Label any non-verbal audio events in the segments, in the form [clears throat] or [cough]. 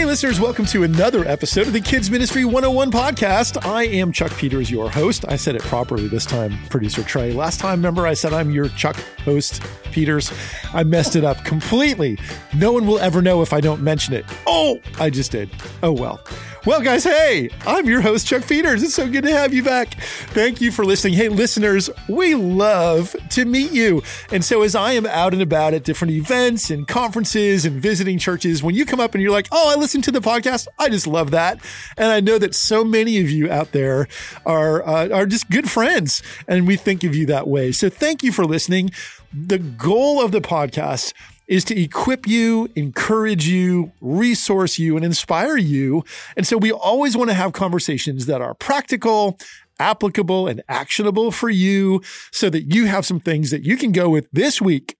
Hey, listeners, welcome to another episode of the Kids Ministry 101 podcast. I am Chuck Peters, your host. I said it properly this time, producer Trey. Last time, remember, I said I'm your Chuck host, Peters. I messed it up completely. No one will ever know if I don't mention it. Oh, I just did. Oh, well. Well, guys, hey, I'm your host, Chuck Peters. It's so good to have you back. Thank you for listening. Hey, listeners, we love to meet you. And so, as I am out and about at different events and conferences and visiting churches, when you come up and you're like, oh, I listened to the podcast, I just love that. And I know that so many of you out there are, uh, are just good friends, and we think of you that way. So, thank you for listening. The goal of the podcast is to equip you, encourage you, resource you, and inspire you. And so we always want to have conversations that are practical, applicable, and actionable for you so that you have some things that you can go with this week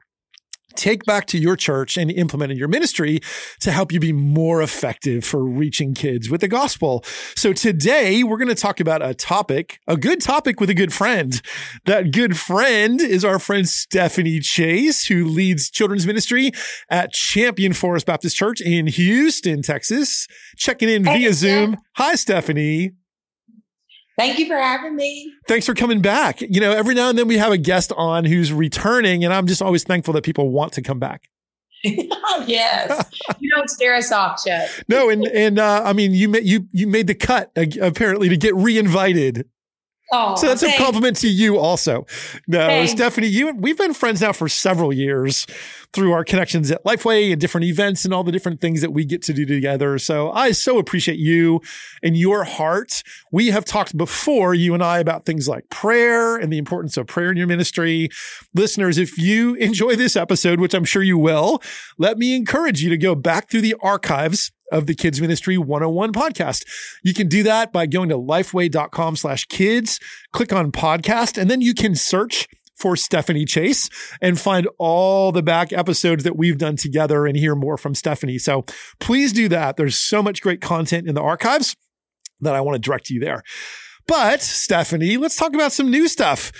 take back to your church and implement in your ministry to help you be more effective for reaching kids with the gospel. So today we're going to talk about a topic, a good topic with a good friend. That good friend is our friend Stephanie Chase, who leads children's ministry at Champion Forest Baptist Church in Houston, Texas. Checking in Hey, via Zoom. Hi, Stephanie. Thank you for having me. Thanks for coming back. You know, every now and then we have a guest on who's returning, and I'm just always thankful that people want to come back. [laughs] [laughs] oh, yes. you don't scare us off, Chuck. No, and and uh, I mean, you ma- you you made the cut uh, apparently to get reinvited. Oh, So that's a compliment to you also. No, Thanks. Stephanie, you we've been friends now for several years through our connections at Lifeway and different events and all the different things that we get to do together. So I so appreciate you and your heart. We have talked before, you and I, about things like prayer and the importance of prayer in your ministry. Listeners, if you enjoy this episode, which I'm sure you will, let me encourage you to go back through the archives of the Kids Ministry 101 podcast. You can do that by going to lifeway.com slash kids, click on podcast, and then you can search for Stephanie Chase and find all the back episodes that we've done together and hear more from Stephanie. So please do that. There's so much great content in the archives that I want to direct you there. But Stephanie, let's talk about some new stuff.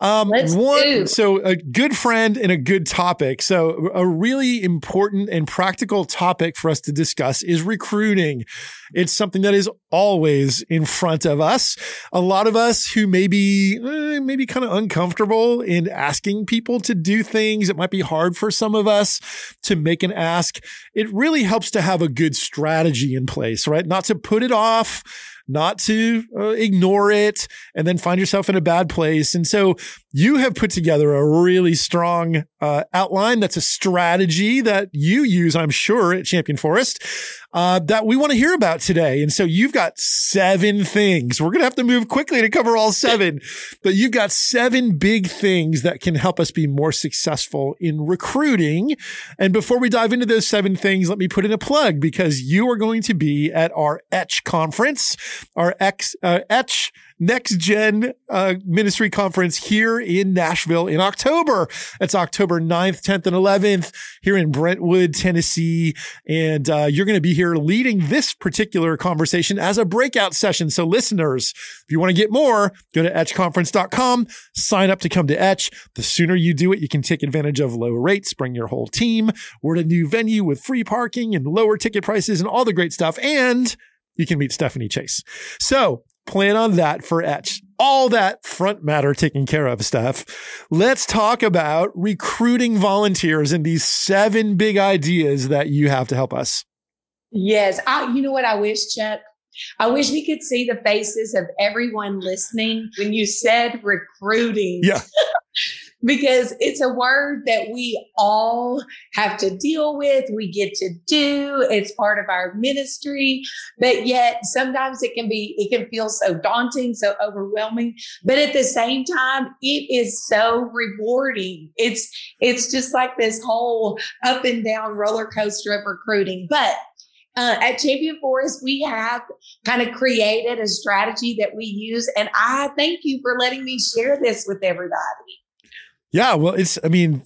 Um, Let's one, do. so a good friend and a good topic. So a really important and practical topic for us to discuss is recruiting. It's something that is always in front of us. A lot of us who may be eh, maybe kind of uncomfortable in asking people to do things. It might be hard for some of us to make an ask. It really helps to have a good strategy in place, right? Not to put it off, not to uh, ignore it and then find yourself in a bad place. And so you have put together a really strong uh, outline. That's a strategy that you use, I'm sure, at Champion Forest uh, that we want to hear about today. And so you've got seven things. We're going to have to move quickly to cover all seven, but you've got seven big things that can help us be more successful in recruiting. And before we dive into those seven things, let me put in a plug because you are going to be at our Etch conference, our X, uh, Etch Next Gen uh, Ministry Conference here in Nashville in October. It's October 9th, 10th, and 11th here in Brentwood, Tennessee. And uh, you're going to be here leading this particular conversation as a breakout session. So, listeners, if you want to get more, go to etchconference.com, sign up to come to Etch. The sooner you do it, you can take advantage of low rates, bring your whole team. We're at a new venue with free parking and lower ticket prices and all the great stuff. And you can meet Stephanie Chase. So, plan on that for Etch. All that front matter taken care of stuff. Let's talk about recruiting volunteers and these seven big ideas that you have to help us. Yes. I, you know what I wish, Chuck? I wish we could see the faces of everyone listening when you said recruiting. Yeah. [laughs] because it's a word that we all have to deal with. We get to do. It's part of our ministry, but yet sometimes it can be, it can feel so daunting, so overwhelming. But at the same time, it is so rewarding. It's, it's just like this whole up and down roller coaster of recruiting. But uh, at Champion Forest, we have kind of created a strategy that we use. And I thank you for letting me share this with everybody. Yeah, well, it's, I mean,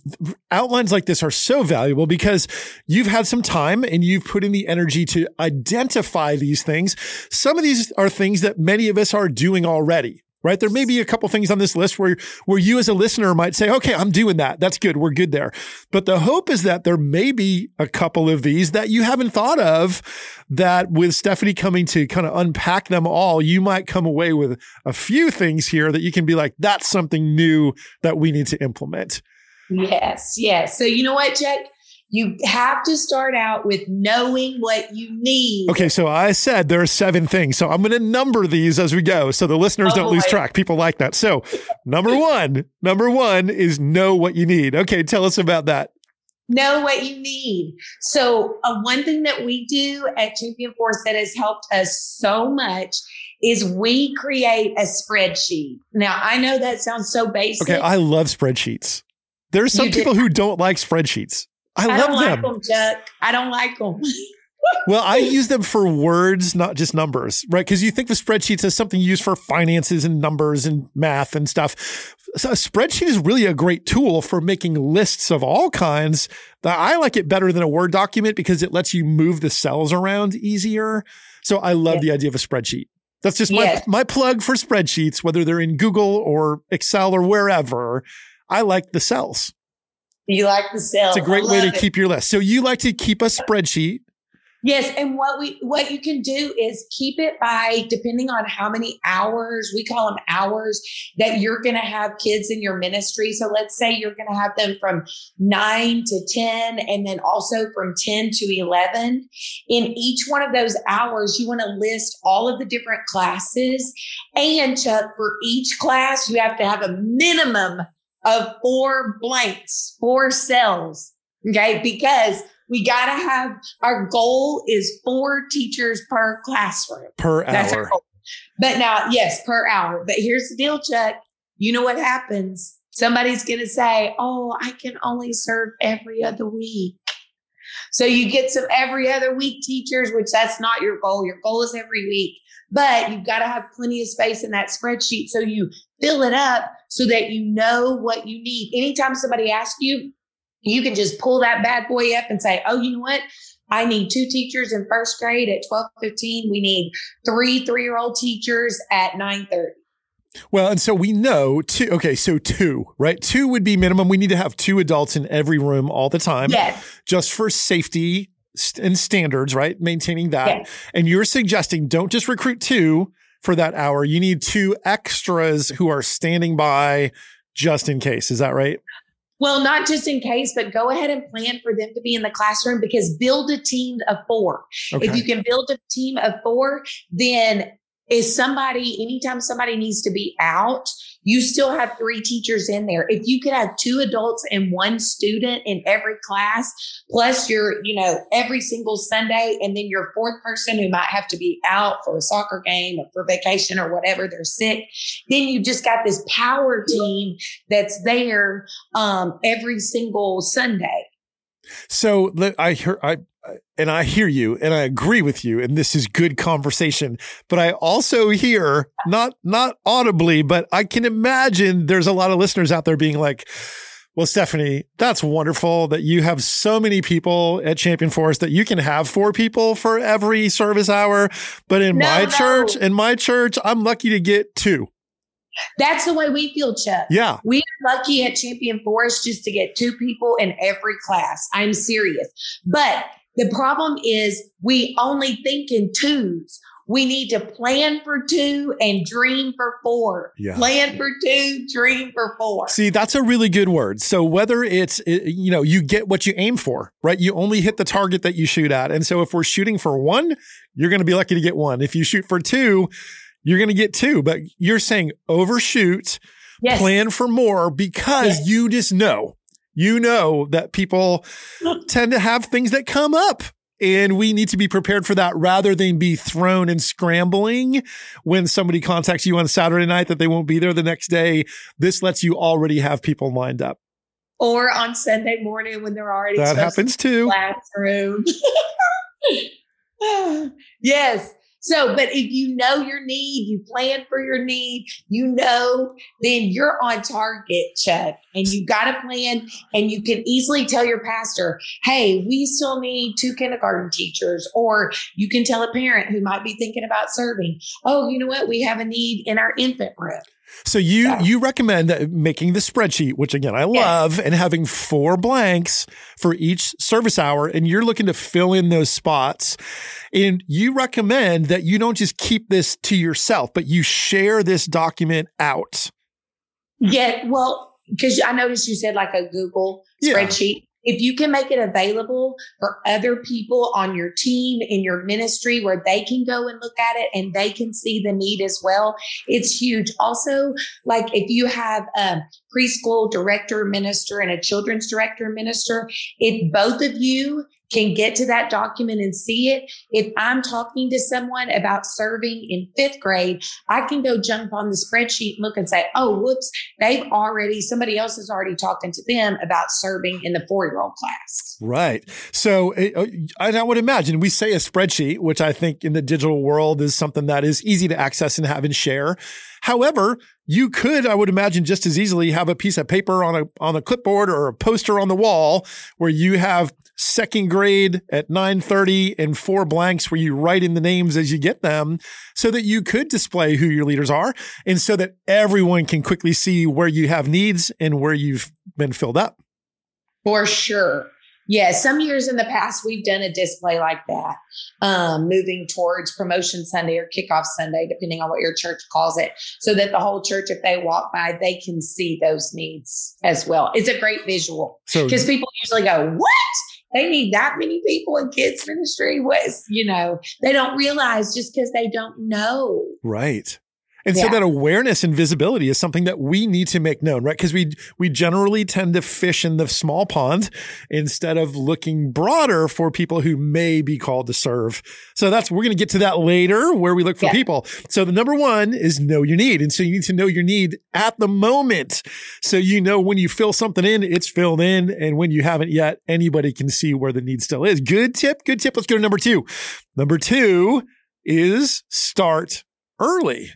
outlines like this are so valuable because you've had some time and you've put in the energy to identify these things. Some of these are things that many of us are doing already. Right? There may be a couple things on this list where, where you as a listener might say, okay, I'm doing that. That's good. We're good there. But the hope is that there may be a couple of these that you haven't thought of that with Stephanie coming to kind of unpack them all, you might come away with a few things here that you can be like, that's something new that we need to implement. Yes. Yes. So you know what, Chuck? You have to start out with knowing what you need. Okay, so I said there are seven things. So I'm going to number these as we go so the listeners oh, don't lose track. People like that. So, number 1, number 1 is know what you need. Okay, tell us about that. Know what you need. So, uh, one thing that we do at Champion Forest that has helped us so much is we create a spreadsheet. Now, I know that sounds so basic. Okay, I love spreadsheets. There's some people who don't like spreadsheets. I, love them. I love them. Like them. Chuck. I don't like them. [laughs] well, I use them for words, not just numbers, right? Because you think the spreadsheets is something used for finances and numbers and math and stuff. So a spreadsheet is really a great tool for making lists of all kinds. I like it better than a Word document because it lets you move the cells around easier. So I love yeah. the idea of a spreadsheet. That's just my, my plug for spreadsheets, whether they're in Google or Excel or wherever. I like the cells. You like the cells. It's a great way to it. keep your list. So you like to keep a spreadsheet. Yes, and what we what you can do is keep it by depending on how many hours we call them hours that you're going to have kids in your ministry. So let's say you're going to have them from 9 to 10 and then also from 10 to 11. In each one of those hours you want to list all of the different classes and Chuck for each class you have to have a minimum of four blanks, four cells. Okay. Because we got to have our goal is four teachers per classroom per That's hour. But now, yes, per hour. But here's the deal, Chuck. You know what happens? Somebody's going to say, Oh, I can only serve every other week. So you get some every other week teachers, which that's not your goal. Your goal is every week, but you've got to have plenty of space in that spreadsheet. So you fill it up so that you know what you need. Anytime somebody asks you, you can just pull that bad boy up and say, oh, you know what? I need two teachers in first grade at 1215. We need three three-year-old teachers at 930. Well, and so we know two. Okay, so two, right? Two would be minimum. We need to have two adults in every room all the time. Yes. Just for safety and standards, right? Maintaining that. Yes. And you're suggesting don't just recruit two for that hour. You need two extras who are standing by just in case. Is that right? Well, not just in case, but go ahead and plan for them to be in the classroom because build a team of four. Okay. If you can build a team of four, then is somebody, anytime somebody needs to be out, you still have three teachers in there. If you could have two adults and one student in every class, plus your, you know, every single Sunday, and then your fourth person who might have to be out for a soccer game or for vacation or whatever, they're sick, then you just got this power team that's there um, every single Sunday. So I hear I and I hear you and I agree with you and this is good conversation but I also hear not not audibly but I can imagine there's a lot of listeners out there being like well Stephanie that's wonderful that you have so many people at Champion Forest that you can have four people for every service hour but in no, my no. church in my church I'm lucky to get two that's the way we feel, Chuck. Yeah. We are lucky at Champion Forest just to get two people in every class. I'm serious. But the problem is we only think in twos. We need to plan for two and dream for four. Yeah. Plan for two, dream for four. See, that's a really good word. So whether it's, uh, you know, you get what you aim for, right? You only hit the target that you shoot at. And so if we're shooting for one, you're going to be lucky to get one. If you shoot for two, you're going to get two, but you're saying overshoot, yes. plan for more because yes. you just know you know that people [laughs] tend to have things that come up and we need to be prepared for that rather than be thrown and scrambling when somebody contacts you on Saturday night that they won't be there the next day. This lets you already have people lined up. Or on Sunday morning when they're already that happens too. Classroom. [laughs] [sighs] yes. So, but if you know your need, you plan for your need, you know, then you're on target, Chuck, and you got a plan and you can easily tell your pastor, Hey, we still need two kindergarten teachers, or you can tell a parent who might be thinking about serving, Oh, you know what? We have a need in our infant room. So you yeah. you recommend making the spreadsheet, which again I love, yeah. and having four blanks for each service hour, and you're looking to fill in those spots. And you recommend that you don't just keep this to yourself, but you share this document out. Yeah, well, because I noticed you said like a Google yeah. spreadsheet if you can make it available for other people on your team in your ministry where they can go and look at it and they can see the need as well it's huge. Also like if you have a preschool director minister and a children's director minister if both of you can get to that document and see it. If I'm talking to someone about serving in fifth grade, I can go jump on the spreadsheet and look and say, oh, whoops, they've already, somebody else is already talking to them about serving in the four year old class. Right. So uh, I would imagine we say a spreadsheet, which I think in the digital world is something that is easy to access and have and share. However, you could, I would imagine, just as easily have a piece of paper on a on a clipboard or a poster on the wall where you have second grade at 9:30 and four blanks where you write in the names as you get them so that you could display who your leaders are and so that everyone can quickly see where you have needs and where you've been filled up. For sure. Yeah, some years in the past, we've done a display like that, um, moving towards promotion Sunday or kickoff Sunday, depending on what your church calls it, so that the whole church, if they walk by, they can see those needs as well. It's a great visual because so, people usually go, What? They need that many people in kids ministry. What is, you know, they don't realize just because they don't know. Right. And yeah. so that awareness and visibility is something that we need to make known, right? Because we we generally tend to fish in the small pond instead of looking broader for people who may be called to serve. So that's we're going to get to that later where we look for yeah. people. So the number 1 is know your need. And so you need to know your need at the moment. So you know when you fill something in, it's filled in and when you haven't yet, anybody can see where the need still is. Good tip, good tip. Let's go to number 2. Number 2 is start early.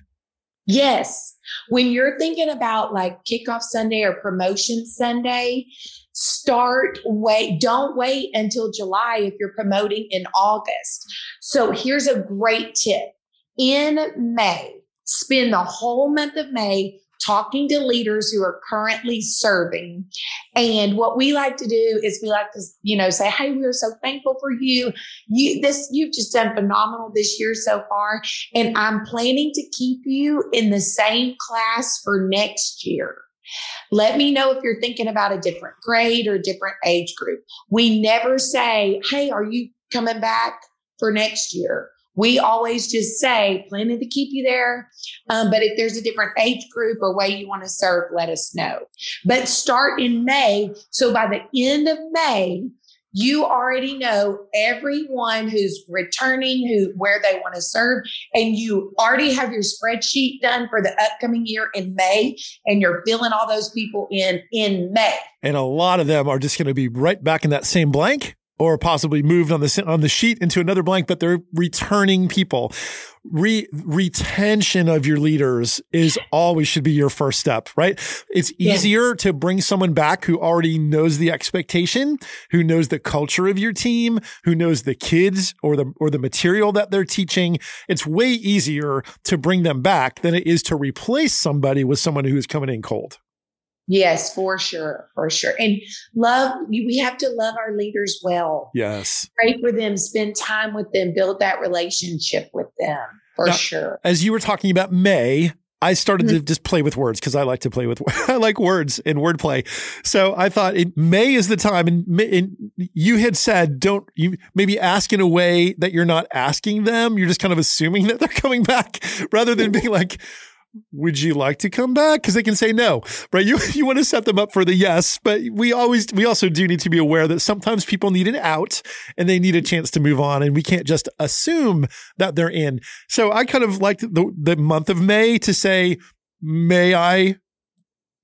Yes. When you're thinking about like kickoff Sunday or promotion Sunday, start wait, don't wait until July if you're promoting in August. So here's a great tip. In May, spend the whole month of May talking to leaders who are currently serving. And what we like to do is we like to, you know, say, Hey, we're so thankful for you. You, this, you've just done phenomenal this year so far. And I'm planning to keep you in the same class for next year. Let me know if you're thinking about a different grade or a different age group. We never say, Hey, are you coming back for next year? We always just say, planning to keep you there. Um, but if there's a different age group or way you want to serve, let us know. But start in May. So by the end of May, you already know everyone who's returning, who where they want to serve, and you already have your spreadsheet done for the upcoming year in May, and you're filling all those people in in May. And a lot of them are just going to be right back in that same blank or possibly moved on the on the sheet into another blank, but they're returning people. Re- retention of your leaders is always should be your first step, right? It's easier yeah. to bring someone back who already knows the expectation, who knows the culture of your team, who knows the kids or the or the material that they're teaching. It's way easier to bring them back than it is to replace somebody with someone who's coming in cold. Yes, for sure, for sure. And love, we have to love our leaders well. Yes. Pray for them, spend time with them, build that relationship with them for now, sure. As you were talking about May, I started mm-hmm. to just play with words because I like to play with [laughs] I like words and wordplay. So I thought it, May is the time, and, and, you had said don't you maybe ask in a way that you're not asking them. You're just kind of assuming [laughs] that they're coming back rather than being like, would you like to come back? Because they can say no, right? You [laughs] you want to set them up for the yes, but we always we also do need to be aware that sometimes people need an out and they need a chance to move on, and we can't just assume that they're in. So I kind of liked the the month of May to say, may I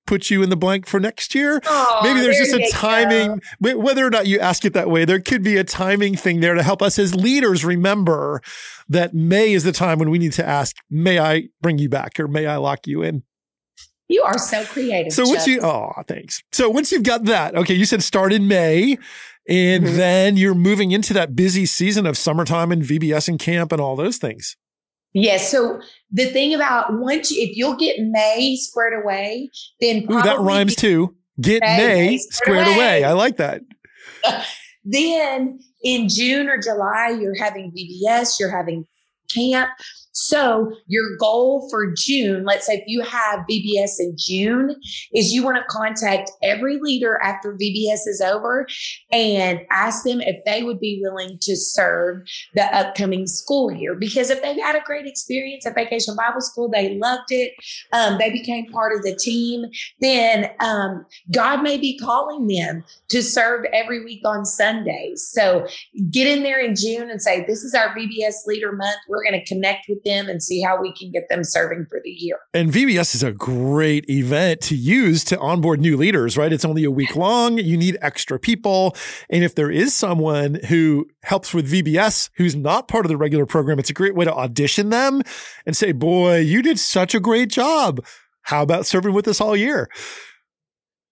put you in the blank for next year. Oh, Maybe there's there just a timing, go. whether or not you ask it that way, there could be a timing thing there to help us as leaders remember that May is the time when we need to ask, may I bring you back or may I lock you in? You are so creative. So once you, oh, thanks. So once you've got that, okay, you said start in May and Mhm. then you're moving into that busy season of summertime and VBS and camp and all those things. Yes. So the thing about once you, if you'll get May squared away, then Ooh, that rhymes too. Get May, May squared squared away. away. I like that. [laughs] Then in June or July, you're having VBS, you're having camp. So your goal for June, let's say if you have VBS in June, is you want to contact every leader after VBS is over and ask them if they would be willing to serve the upcoming school year. Because if they've had a great experience at Vacation Bible School, they loved it, um, they became part of the team, then um, God may be calling them to serve every week on Sundays. So get in there in June and say, This is our VBS Leader Month. We're going to connect with them and see how we can get them serving for the year. And VBS is a great event to use to onboard new leaders, right? It's only a week long. You need extra people. And if there is someone who helps with VBS who's not part of the regular program, it's a great way to audition them and say, boy, you did such a great job. How about serving with us all year?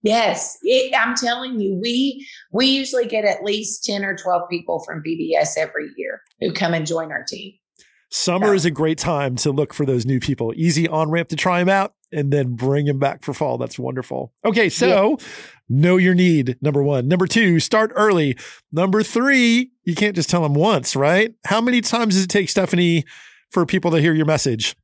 Yes, it, I'm telling you, we we usually get at least 10 or 12 people from VBS every year who come and join our team. Summer Yeah. is a great time to look for those new people. Easy on ramp to try them out and then bring them back for fall. That's wonderful. Okay, so know your need. Number one. Number two, start early. Number three, you can't just tell them once, right? How many times does it take, Stephanie, for people to hear your message?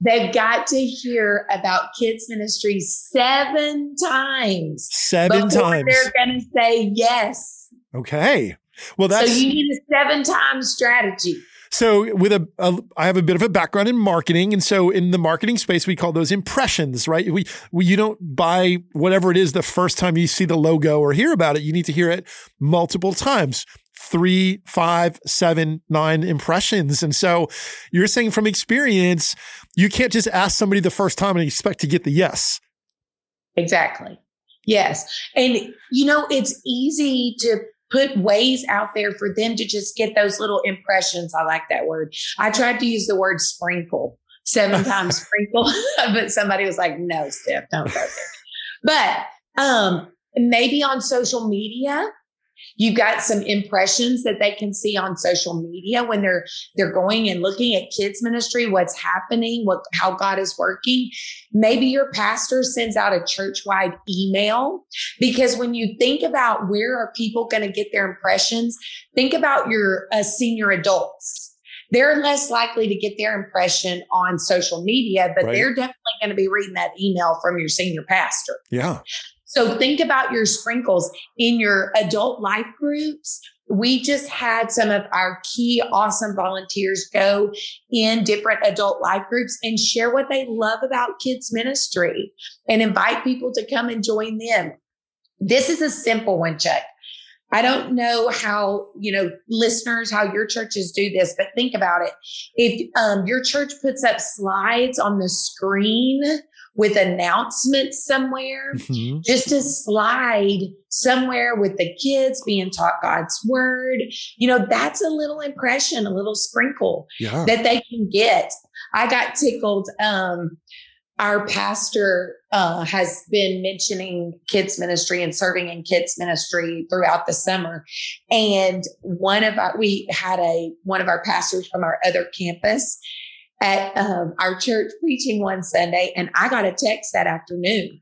They've got to hear about kids ministry seven times Seven times. they're going to say yes. Okay. Well, that's. So you need a seven times strategy. So with a, a, I have a bit of a background in marketing, and so in the marketing space, we call those impressions, right? We, we you don't buy whatever it is the first time you see the logo or hear about it. You need to hear it multiple times. Three, five, seven, nine impressions. And so you're saying from experience, you can't just ask somebody the first time and expect to get the yes. Exactly. Yes. And, you know, it's easy to put ways out there for them to just get those little impressions. I like that word. I tried to use the word sprinkle seven [laughs] times sprinkle, [laughs] but somebody was like, no, Steph, don't go there. But um, maybe on social media, You've got some impressions that they can see on social media when they're they're going and looking at kids ministry, what's happening, what how God is working. Maybe your pastor sends out a church-wide email because when you think about where are people going to get their impressions, think about your uh, senior adults. They're less likely to get their impression on social media, but Right. they're definitely going to be reading that email from your senior pastor. Yeah. So think about your sprinkles in your adult life groups. We just had some of our key awesome volunteers go in different adult life groups and share what they love about kids ministry and invite people to come and join them. This is a simple one, Chuck. I don't know how, you know, listeners, how your churches do this, but think about it. If um, your church puts up slides on the screen with announcements somewhere, Mhm. just a slide somewhere with the kids being taught God's word. You know, that's a little impression, a little sprinkle Yeah. that they can get. I got tickled. Um, our pastor uh, has been mentioning kids ministry and serving in kids ministry throughout the summer. And one of our, we had a, one of our pastors from our other campus at um, our church preaching one Sunday. And I got a text that afternoon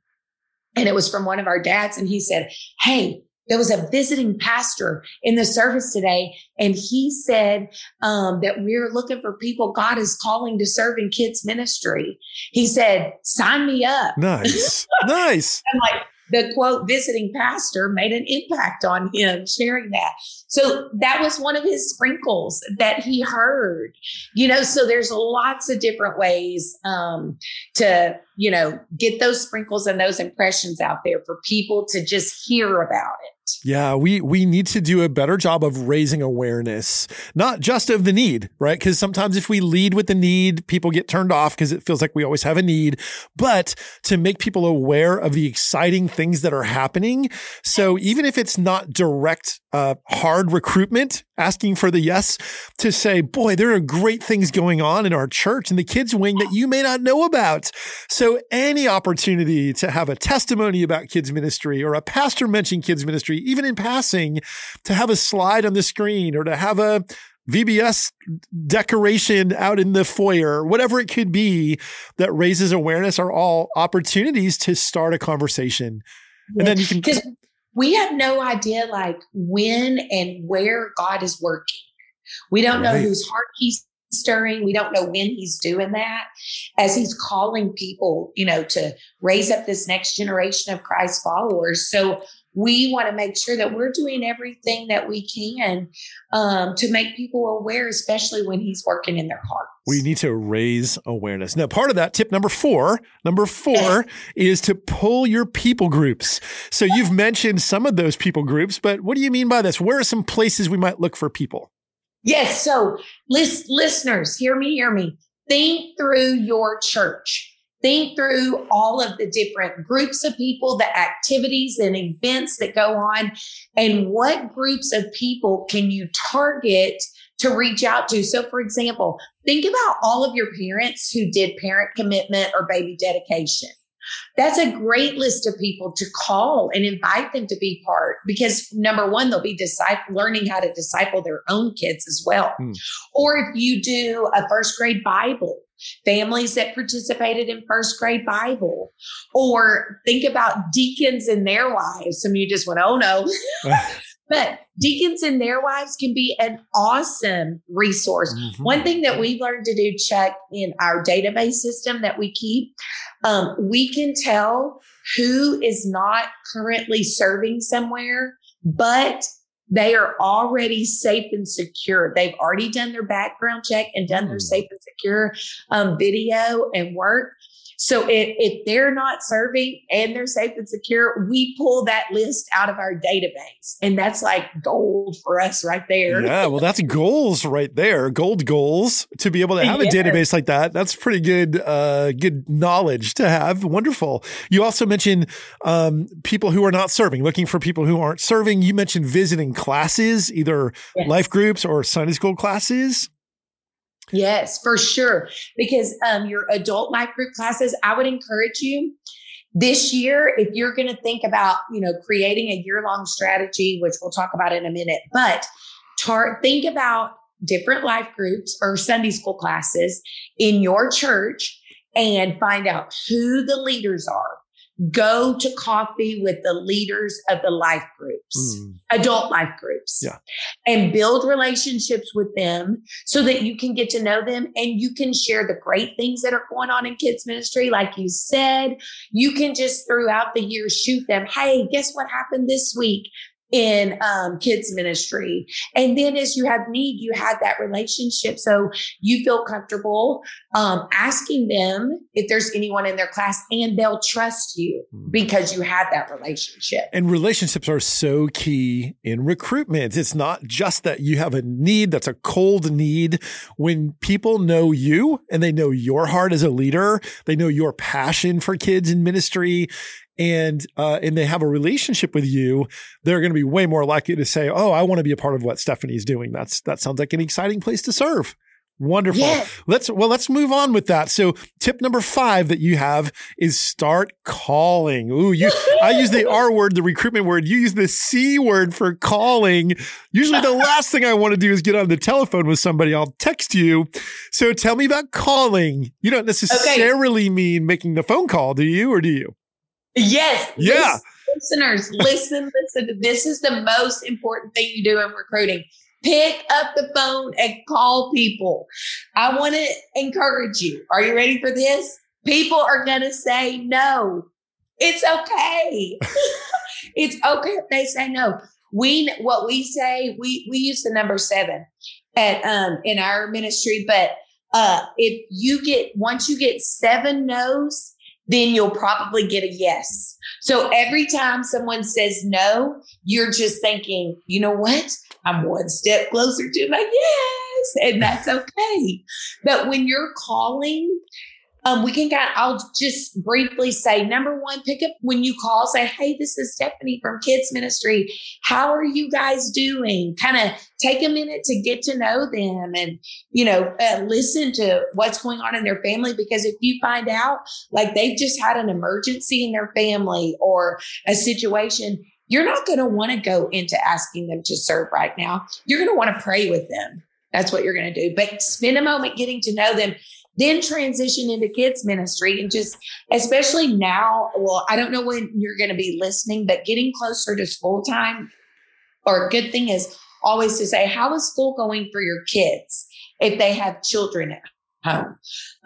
and it was from one of our dads. And he said, Hey, there was a visiting pastor in the service today, and he said um, that we're looking for people God is calling to serve in kids ministry. He said, "Sign me up." Nice. [laughs] nice. I'm like, the quote visiting pastor made an impact on him sharing that. So that was one of his sprinkles that he heard. You know, so there's lots of different ways um, to you know get those sprinkles and those impressions out there for people to just hear about it. Yeah, we we need to do a better job of raising awareness, not just of the need, right? Because sometimes if we lead with the need, people get turned off because it feels like we always have a need, but to make people aware of the exciting things that are happening. So even if it's not direct uh, hard recruitment, asking for the yes, to say, boy, there are great things going on in our church and the kids wing that you may not know about. So any opportunity to have a testimony about kids ministry or a pastor mention kids ministry, even in passing, to have a slide on the screen or to have a VBS decoration out in the foyer, whatever it could be that raises awareness are all opportunities to start a conversation. And then you can we have no idea like when and where God is working. We don't right. know whose heart he's stirring. We don't know when he's doing that as he's calling people, you know, to raise up this next generation of Christ followers. So we want to make sure that we're doing everything that we can um, to make people aware, especially when he's working in their heart. We need to raise awareness. Now, part of that tip number four, number four [laughs] is to pull your people groups. So you've mentioned some of those people groups, but what do you mean by this? Where are some places we might look for people? Yes. So list, listeners, hear me, hear me. Think through your church think through all of the different groups of people, the activities and events that go on, and what groups of people can you target to reach out to. So, for example, think about all of your parents who did parent commitment or baby dedication. That's a great list of people to call and invite them to be part because number one, they'll be disciple, learning how to disciple their own kids as well. Mm. Or if you do a first grade Bible, families that participated in first grade Bible, or think about deacons and their wives. Some of you just went, oh no. [laughs] but deacons and their wives can be an awesome resource. Mm-hmm. One thing that we've learned to do, check in our database system that we keep, um, we can tell who is not currently serving somewhere, but they are already safe and secure. They've already done their background check and done their hmm. safe and secure um, video and work. So if, if they're not serving and they're safe and secure, we pull that list out of our database. And that's like gold for us right there. Yeah, well, that's goals right there. Gold goals to be able to have yes. a database like that. That's pretty good, uh, good knowledge to have. Wonderful. You also mentioned um, people who are not serving, looking for people who aren't serving. You mentioned visiting classes, either yes. life groups or Sunday school classes. Yes, for sure. Because um, your adult life group classes, I would encourage you this year, if you're going to think about, you know, creating a year long strategy, which we'll talk about in a minute, but tar- think about different life groups or Sunday school classes in your church and find out who the leaders are go to coffee with the leaders of the life groups, mm. adult life groups, yeah. and build relationships with them so that you can get to know them and you can share the great things that are going on in kids ministry. Like you said, you can just throughout the year shoot them. Hey, guess what happened this week? In um, kids ministry. And then as you have need, you have that relationship. So you feel comfortable um, asking them if there's anyone in their class and they'll trust you hmm. because you have that relationship. And relationships are so key in recruitment. It's not just that you have a need that's a cold need. When people know you and they know your heart as a leader, they know your passion for kids in ministry and uh, and they have a relationship with you, they're going to be way more likely to say, "Oh, I want to be a part of what Stephanie's doing." That's that sounds like an exciting place to serve. Wonderful. Yeah. Let's well, let's move on with that. So, tip number five that you have is start calling. Ooh, you I use the R word, the recruitment word. You use the C word for calling. Usually, the [laughs] last thing I want to do is get on the telephone with somebody. I'll text you. So, tell me about calling. You don't necessarily okay. mean making the phone call, do you, or do you? Yes. Yeah. Listeners, listen, listen. This is the most important thing you do in recruiting. Pick up the phone and call people. I want to encourage you. Are you ready for this? People are going to say no. It's okay. [laughs] it's okay if they say no. We what we say, we we use the number seven at um in our ministry, but uh if you get once you get seven no's, then you'll probably get a yes. So every time someone says no, you're just thinking, you know what? I'm one step closer to my yes. And that's okay. But when you're calling, um, we can kind of, I'll just briefly say number one, pick up when you call, say, Hey, this is Stephanie from Kids Ministry. How are you guys doing? Kind of take a minute to get to know them and, you know, uh, listen to what's going on in their family. Because if you find out like they've just had an emergency in their family or a situation, you're not going to want to go into asking them to serve right now. You're going to want to pray with them. That's what you're going to do. But spend a moment getting to know them then transition into kids ministry and just especially now well i don't know when you're going to be listening but getting closer to school time or a good thing is always to say how is school going for your kids if they have children at home?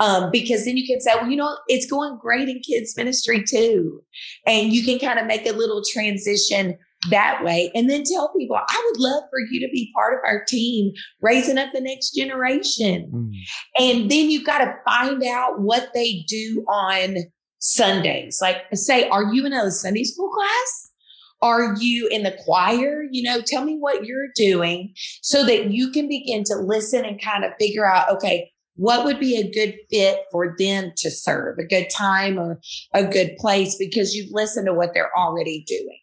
Um, because then you can say well you know it's going great in kids ministry too. And you can kind of make a little transition that way. And then tell people i would love for you to be part of our team raising up the next generation. Mm. and then you've got to find out what they do on sundays. Like say are you in a sunday school class? Are you in the choir? You know tell me what you're doing so that you can begin to listen and kind of figure out okay what would be a good fit for them to serve a good time or a good place because you've listened to what they're already doing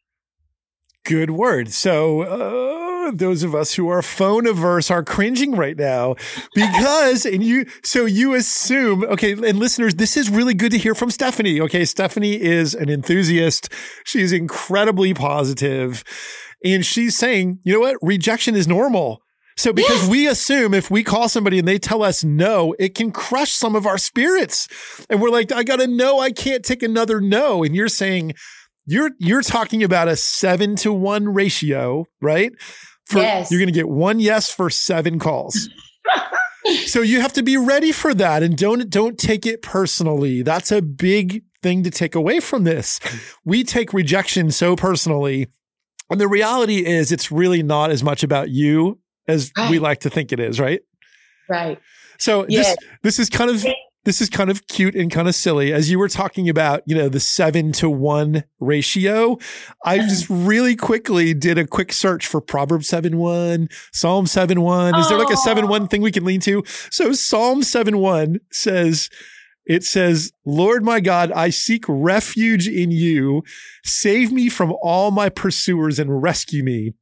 Good word. So, uh, those of us who are phone averse are cringing right now because, and you, so you assume, okay, and listeners, this is really good to hear from Stephanie. Okay. Stephanie is an enthusiast. She's incredibly positive and she's saying, you know what? Rejection is normal. So because we assume if we call somebody and they tell us no, it can crush some of our spirits. And we're like, I got to know I can't take another no. And you're saying, you're you're talking about a seven to one ratio, right? For, yes. You're going to get one yes for seven calls. [laughs] so you have to be ready for that, and don't don't take it personally. That's a big thing to take away from this. We take rejection so personally, and the reality is, it's really not as much about you as right. we like to think it is, right? Right. So yes. this this is kind of this is kind of cute and kind of silly. As you were talking about, you know, the seven to one ratio, I [laughs] just really quickly did a quick search for Proverbs 7 1, Psalm 7 1. Is there like a 7 1 thing we can lean to? So Psalm 7 1 says, it says, Lord my God, I seek refuge in you. Save me from all my pursuers and rescue me.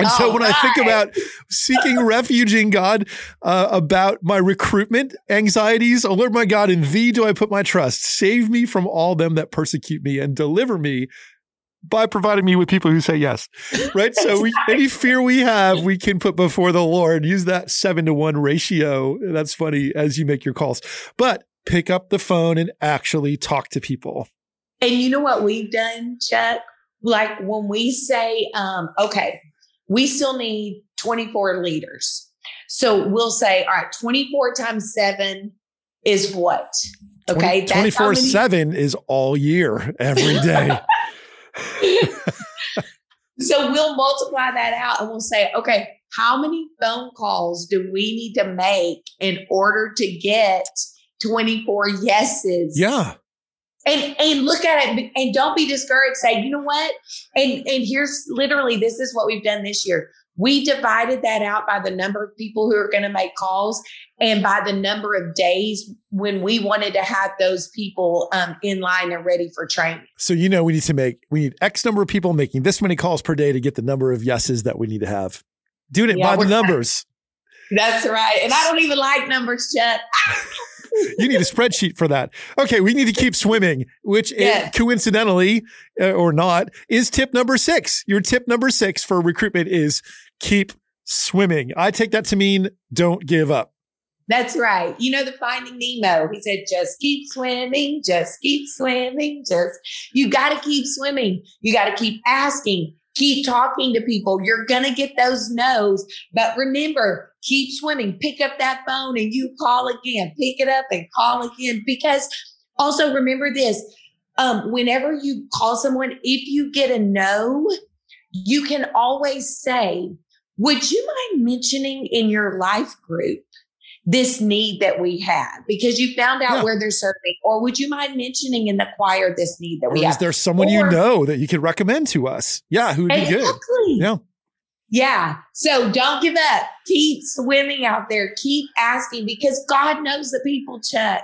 And so when right. I think about [laughs] seeking refuge in God, uh, about my recruitment anxieties, oh Lord my God, in thee do I put my trust. Save me from all them that persecute me and deliver me by providing me with people who say yes. [laughs] Right. so we, any fear we have, we can put before the Lord. Use that seven to one ratio. That's funny as you make your calls. But pick up the phone and actually talk to people. And you know what we've done, Chuck? Like when we say, um, okay, we still need 24 leaders. So we'll say, all right, 24 times seven is what? Okay. 24 7 is all year, every day. [laughs] so we'll multiply that out and we'll say, okay, how many phone calls do we need to make in order to get 24 yeses? Yeah and and look at it and don't be discouraged. Say you know what? And and here's literally this is what we've done this year. We divided that out by the number of people who are going to make calls and by the number of days when we wanted to have those people um, in line and ready for training. So you know we need to make we need x number of people making this many calls per day to get the number of yeses that we need to have. Doing it yeah, by the numbers. That's right. And i don't even like numbers Chet. [laughs] you need a spreadsheet for that. Okay, we need to keep swimming, which yes. coincidentally uh, or not is tip number six. Your tip number six for recruitment is keep swimming. I take that to mean don't give up. That's right. You know the Finding Nemo. He said, "Just keep swimming, just keep swimming, just you got to keep swimming. You got to keep asking, keep talking to people. You're going to get those no's. But remember, keep swimming. Pick up that phone and you call again. Pick it up and call again. Because also remember this um, whenever you call someone, if you get a no, you can always say, Would you mind mentioning in your life group this need that we have because you found out yeah. where they're serving or would you mind mentioning in the choir this need that or we is have Is there someone or, you know that you could recommend to us yeah who would exactly. be good yeah yeah. So don't give up. Keep swimming out there. Keep asking because God knows the people, Chuck.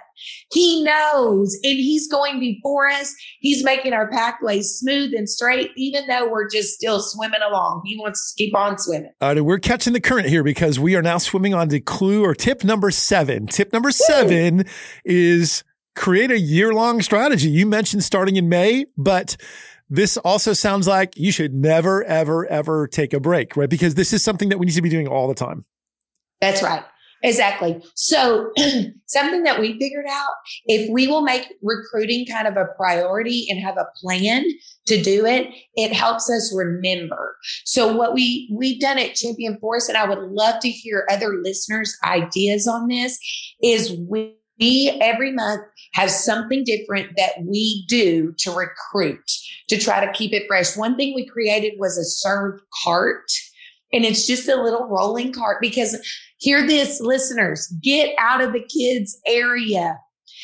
He knows and He's going before us. He's making our pathways smooth and straight, even though we're just still swimming along. He wants us to keep on swimming. All right. We're catching the current here because we are now swimming on to clue or tip number seven. Tip number Woo! seven is create a year long strategy. You mentioned starting in May, but this also sounds like you should never, ever, ever take a break, right? Because this is something that we need to be doing all the time. That's right. Exactly. So, [clears throat] something that we figured out if we will make recruiting kind of a priority and have a plan to do it, it helps us remember. So, what we we've done at Champion Forest, and I would love to hear other listeners' ideas on this, is we we every month have something different that we do to recruit to try to keep it fresh. One thing we created was a serve cart. And it's just a little rolling cart because hear this, listeners, get out of the kids' area.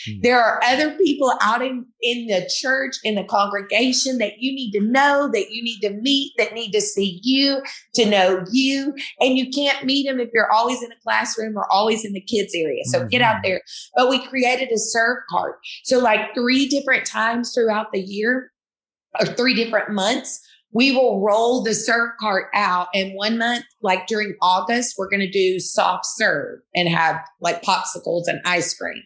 Hmm. There are other people out in, in the church, in the congregation that you need to know, that you need to meet, that need to see you, to know you. And you can't meet them if you're always in a classroom or always in the kids area. So mm-hmm. get out mm-hmm. there. But we created a serve cart. So like three different times throughout the year, or three different months, we will roll the serve cart out. And one month, like during August, we're going to do soft serve and have like popsicles and ice cream.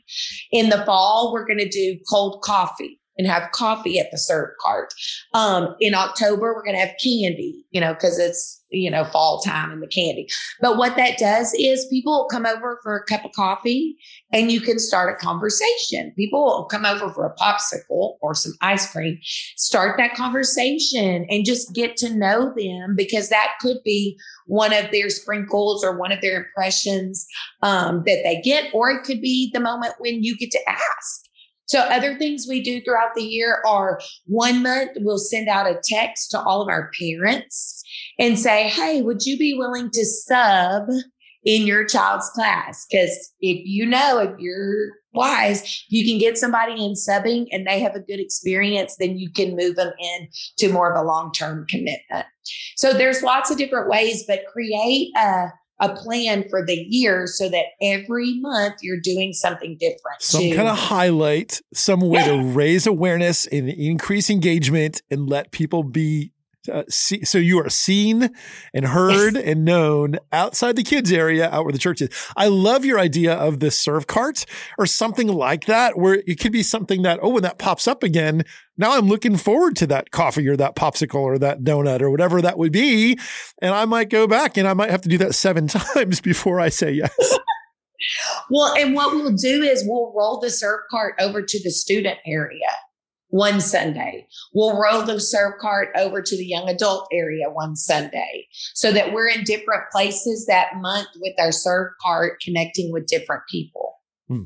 In the fall, we're going to do cold coffee and have coffee at the serve cart. Um, in October, we're going to have candy, you know, because it's, you know, fall time and the candy. But what that does is people come over for a cup of coffee and you can start a conversation. People will come over for a popsicle or some ice cream, start that conversation and just get to know them because that could be one of their sprinkles or one of their impressions um, that they get, or it could be the moment when you get to ask so other things we do throughout the year are one month we'll send out a text to all of our parents and say, Hey, would you be willing to sub in your child's class? Cause if you know, if you're wise, you can get somebody in subbing and they have a good experience, then you can move them in to more of a long-term commitment. So there's lots of different ways, but create a a plan for the year so that every month you're doing something different. Some to, kind of highlight, some way yeah. to [laughs] raise awareness and increase engagement and let people be uh, see, so you are seen and heard yes. [laughs] and known outside the kids area, out where the church is. I love your idea of the serve cart or something like that, where it could be something that, oh, when that pops up again, now I'm looking forward to that coffee or that popsicle or that donut or whatever that would be. And I might go back and I might have to do that seven [laughs] times before I say yes. well, and what we'll do is we'll roll the serve cart over to the student area one Sunday. We'll roll the serve cart over to the young adult area one Sunday so that we're in different places that month with our serve cart connecting with different people. Hmm.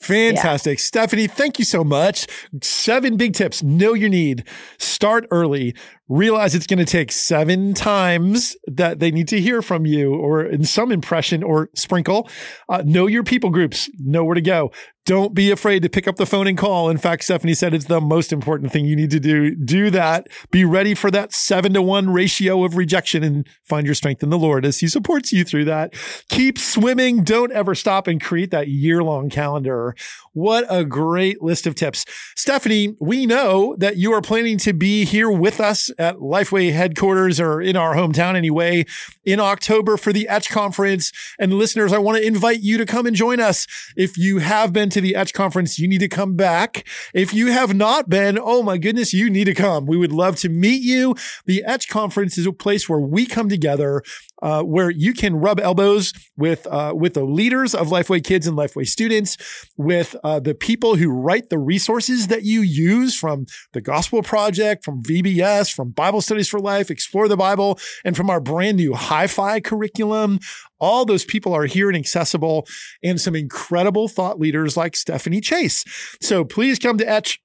Fantastic. Yeah. Stephanie, thank you so much. Seven big tips. Know your need. Start early realize it's going to take seven times that they need to hear from you or in some impression or sprinkle. Uh, know your people groups, know where to go. Don't be afraid to pick up the phone and call. In fact, Stephanie said it's the most important thing you need to do. Do that. Be ready for that seven to one ratio of rejection and find your strength in the Lord as He supports you through that. Keep swimming. Don't ever stop and create that year long calendar. What a great list of tips. Stephanie, we know that you are planning to be here with us at Lifeway headquarters or in our hometown anyway in October for the Etch conference. And listeners, I want to invite you to come and join us. If you have been to the Etch conference, you need to come back. If you have not been, oh my goodness, you need to come. We would love to meet you. The Etch conference is a place where we come together uh, where you can rub elbows with uh, with the leaders of Lifeway kids and Lifeway students, with uh, the people who write the resources that you use from the Gospel Project, from VBS, from Bible Studies for Life, Explore the Bible, and from our brand new Hyfi curriculum. All those people are here and accessible, and some incredible thought leaders like Stephanie Chase. So please come to Etch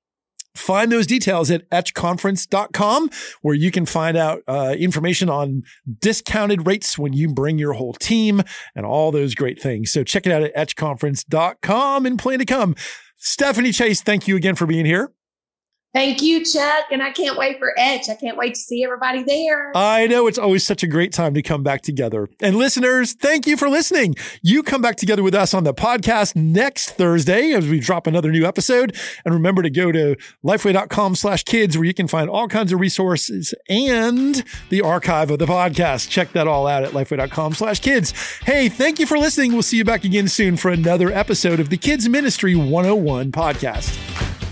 Find those details at etchconference.com, where you can find out uh, information on discounted rates when you bring your whole team and all those great things. So check it out at etchconference.com and plan to come. Stephanie Chase, thank you again for being here. Thank you, Chuck. And I can't wait for Etch. I can't wait to see everybody there. I know it's always such a great time to come back together. And listeners, thank you for listening. You come back together with us on the podcast next Thursday as we drop another new episode. And remember to go to lifeway.com slash kids where you can find all kinds of resources and the archive of the podcast. Check that all out at lifeway.com slash kids. Hey, thank you for listening. We'll see you back again soon for another episode of the Kids Ministry 101 podcast.